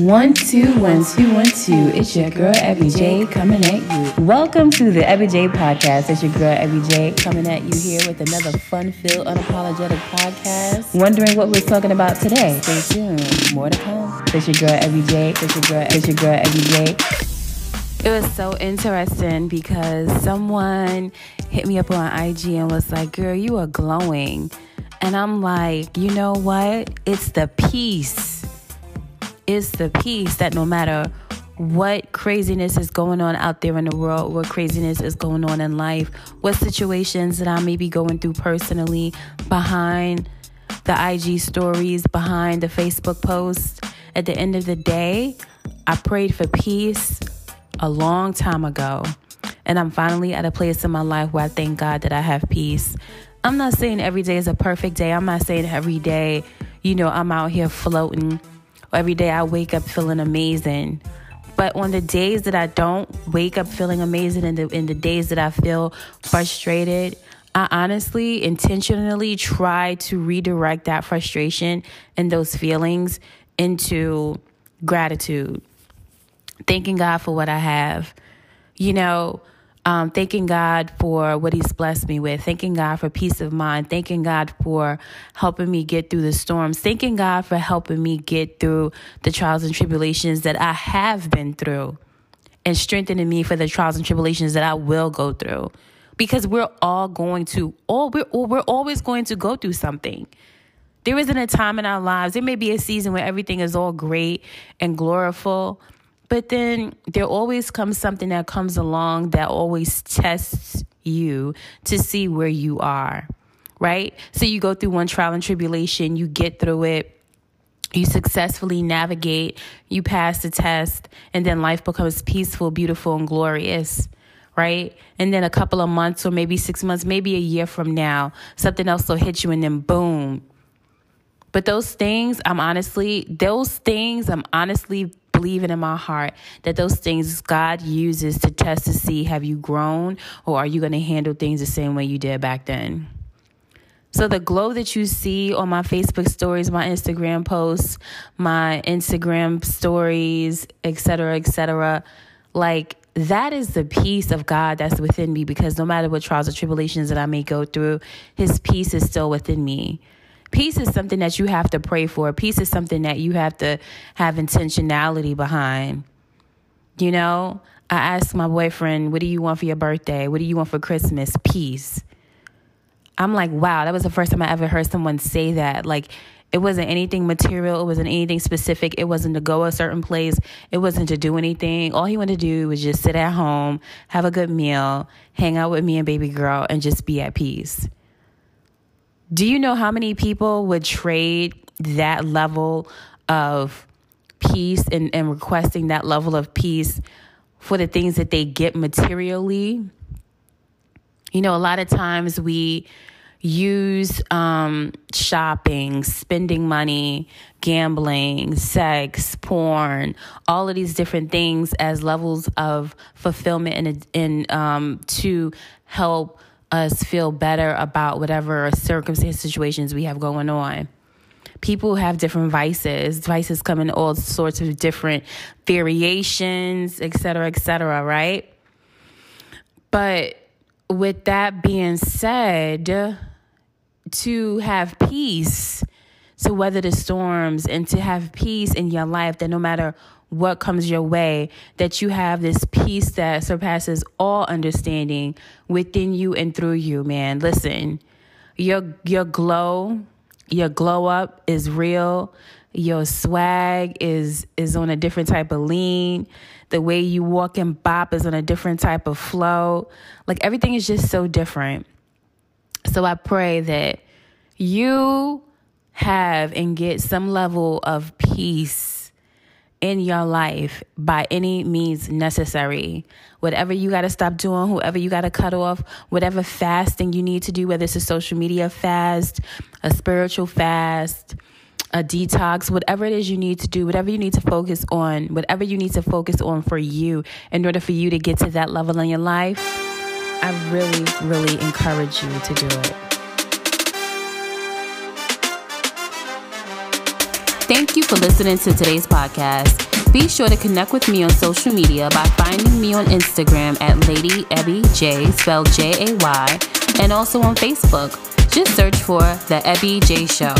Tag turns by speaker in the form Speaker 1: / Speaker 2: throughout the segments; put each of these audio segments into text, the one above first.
Speaker 1: One, two, one, two, one, two. It's your girl, Ebby J, coming at you. Welcome to the Ebby J podcast. It's your girl, Ebby J, coming at you here with another fun filled, unapologetic podcast. Wondering what we're talking about today? Stay tuned. More to come. It's your girl, Ebby J. It's your girl, it's your girl, Ebby J. It was so interesting because someone hit me up on IG and was like, Girl, you are glowing. And I'm like, You know what? It's the peace is the peace that no matter what craziness is going on out there in the world, what craziness is going on in life, what situations that I may be going through personally behind the IG stories, behind the Facebook posts. At the end of the day, I prayed for peace a long time ago. And I'm finally at a place in my life where I thank God that I have peace. I'm not saying every day is a perfect day. I'm not saying every day, you know, I'm out here floating every day I wake up feeling amazing. But on the days that I don't wake up feeling amazing and the, in the days that I feel frustrated, I honestly intentionally try to redirect that frustration and those feelings into gratitude. Thanking God for what I have. You know, um, thanking God for what He's blessed me with, thanking God for peace of mind, thanking God for helping me get through the storms, thanking God for helping me get through the trials and tribulations that I have been through, and strengthening me for the trials and tribulations that I will go through. Because we're all going to, all we're, we're always going to go through something. There isn't a time in our lives, there may be a season where everything is all great and gloriful but then there always comes something that comes along that always tests you to see where you are, right? So you go through one trial and tribulation, you get through it, you successfully navigate, you pass the test, and then life becomes peaceful, beautiful, and glorious. Right? And then a couple of months, or maybe six months, maybe a year from now, something else will hit you, and then boom, but those things, I'm honestly, those things, I'm honestly believing in my heart that those things God uses to test to see have you grown or are you going to handle things the same way you did back then. So the glow that you see on my Facebook stories, my Instagram posts, my Instagram stories, etc., etc., like that is the peace of God that's within me because no matter what trials or tribulations that I may go through, his peace is still within me. Peace is something that you have to pray for. Peace is something that you have to have intentionality behind. You know, I asked my boyfriend, What do you want for your birthday? What do you want for Christmas? Peace. I'm like, wow, that was the first time I ever heard someone say that. Like, it wasn't anything material. It wasn't anything specific. It wasn't to go a certain place. It wasn't to do anything. All he wanted to do was just sit at home, have a good meal, hang out with me and baby girl, and just be at peace. Do you know how many people would trade that level of peace and, and requesting that level of peace for the things that they get materially? You know, a lot of times we use um, shopping, spending money, gambling, sex, porn, all of these different things as levels of fulfillment and, and um, to help us feel better about whatever circumstance situations we have going on. People have different vices. Vices come in all sorts of different variations, et cetera, et cetera, right? But with that being said, to have peace, to weather the storms, and to have peace in your life that no matter what comes your way, that you have this peace that surpasses all understanding within you and through you, man. Listen, your your glow, your glow up is real. Your swag is is on a different type of lean. The way you walk and bop is on a different type of flow. Like everything is just so different. So I pray that you have and get some level of peace in your life by any means necessary. Whatever you got to stop doing, whoever you got to cut off, whatever fasting you need to do, whether it's a social media fast, a spiritual fast, a detox, whatever it is you need to do, whatever you need to focus on, whatever you need to focus on for you in order for you to get to that level in your life, I really, really encourage you to do it. Thank you for listening to today's podcast. Be sure to connect with me on social media by finding me on Instagram at Lady Ebby J, spelled J A Y, and also on Facebook. Just search for The Ebby J Show.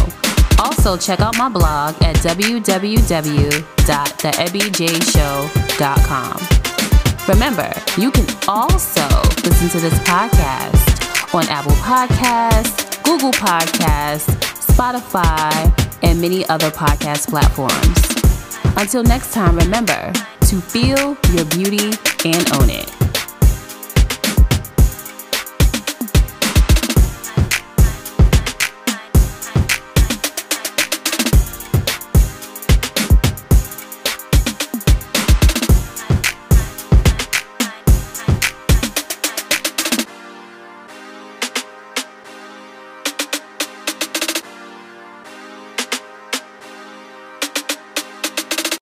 Speaker 1: Also, check out my blog at www.theebbyjshow.com. Remember, you can also listen to this podcast on Apple Podcasts, Google Podcasts, Spotify, and many other podcast platforms. Until next time, remember to feel your beauty and own it.